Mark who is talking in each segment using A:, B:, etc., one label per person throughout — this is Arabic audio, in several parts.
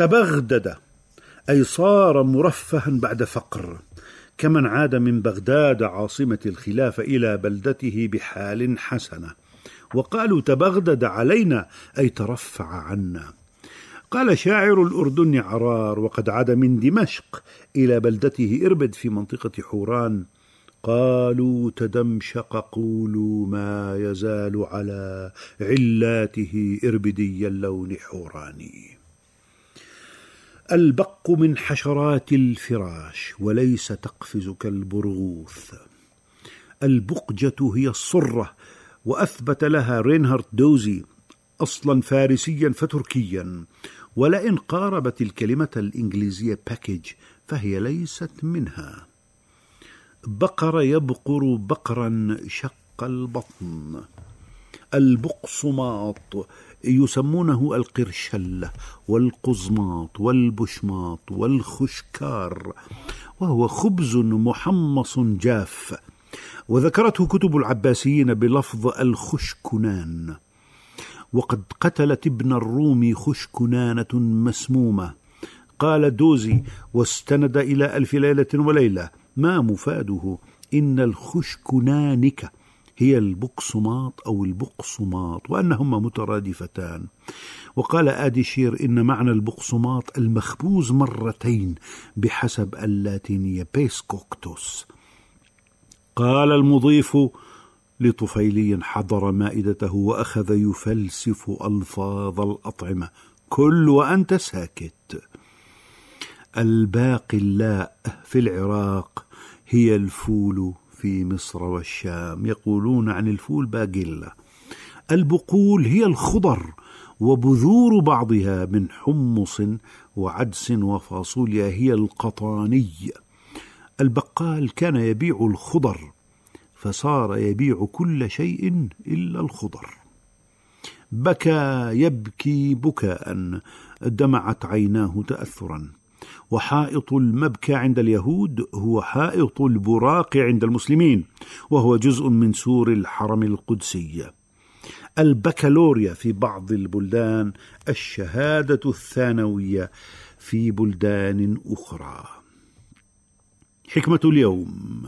A: تبغدد أي صار مرفها بعد فقر. كمن عاد من بغداد عاصمة الخلافه إلى بلدته بحال حسنة. وقالوا تبغدد علينا أي ترفع عنا. قال شاعر الأردن عرار وقد عاد من دمشق إلى بلدته إربد في منطقة حوران. قالوا تدمشق قولوا ما يزال على علاته إربدي اللون حوراني. البق من حشرات الفراش وليس تقفز كالبرغوث البقجة هي الصرة وأثبت لها رينهارد دوزي أصلا فارسيا فتركيا. ولئن قاربت الكلمة الإنجليزية باكيج فهي ليست منها. بقر يبقر بقرا شق البطن. البقصماط يسمونه القرشلة والقزماط والبشماط والخشكار وهو خبز محمص جاف. وذكرته كتب العباسيين بلفظ الخشكنان. وقد قتلت ابن الروم خشكنانة مسمومة. قال دوزي واستند إلى ألف ليلة وليلة ما مفاده إن الخشكنانك هي البقصماط أو البقصماط وأنهما مترادفتان. وقال آديشير إن معنى البقصماط المخبوز مرتين بحسب اللاتينية biscoctus. قال المضيف لطفيلي حضر مائدته وأخذ يفلسف ألفاظ الأطعمة. كل وأنت ساكت. الباقي اللاء في العراق هي الفول في مصر والشام يقولون عن الفول باقله البقول هي الخضر وبذور بعضها من حمص وعدس وفاصوليا هي القطاني. البقال كان يبيع الخضر فصار يبيع كل شيء إلا الخضر. بكى يبكي بكاء دمعت عيناه تاثرا. وحائط المبكى عند اليهود هو حائط البراق عند المسلمين وهو جزء من سور الحرم القدسي. البكالوريا في بعض البلدان الشهادة الثانوية في بلدان أخرى. حكمة اليوم.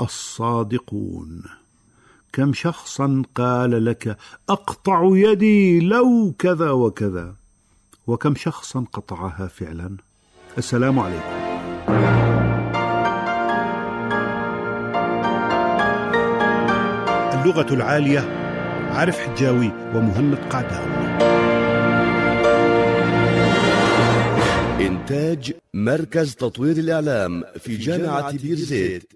A: الصادقون. كم شخصا قال لك أقطع يدي لو كذا وكذا. وكم شخصا قطعها فعلا؟ السلام عليكم. اللغة العالية عارف حجاوي ومهند قعدان
B: إنتاج مركز تطوير الإعلام في جامعة بير زيت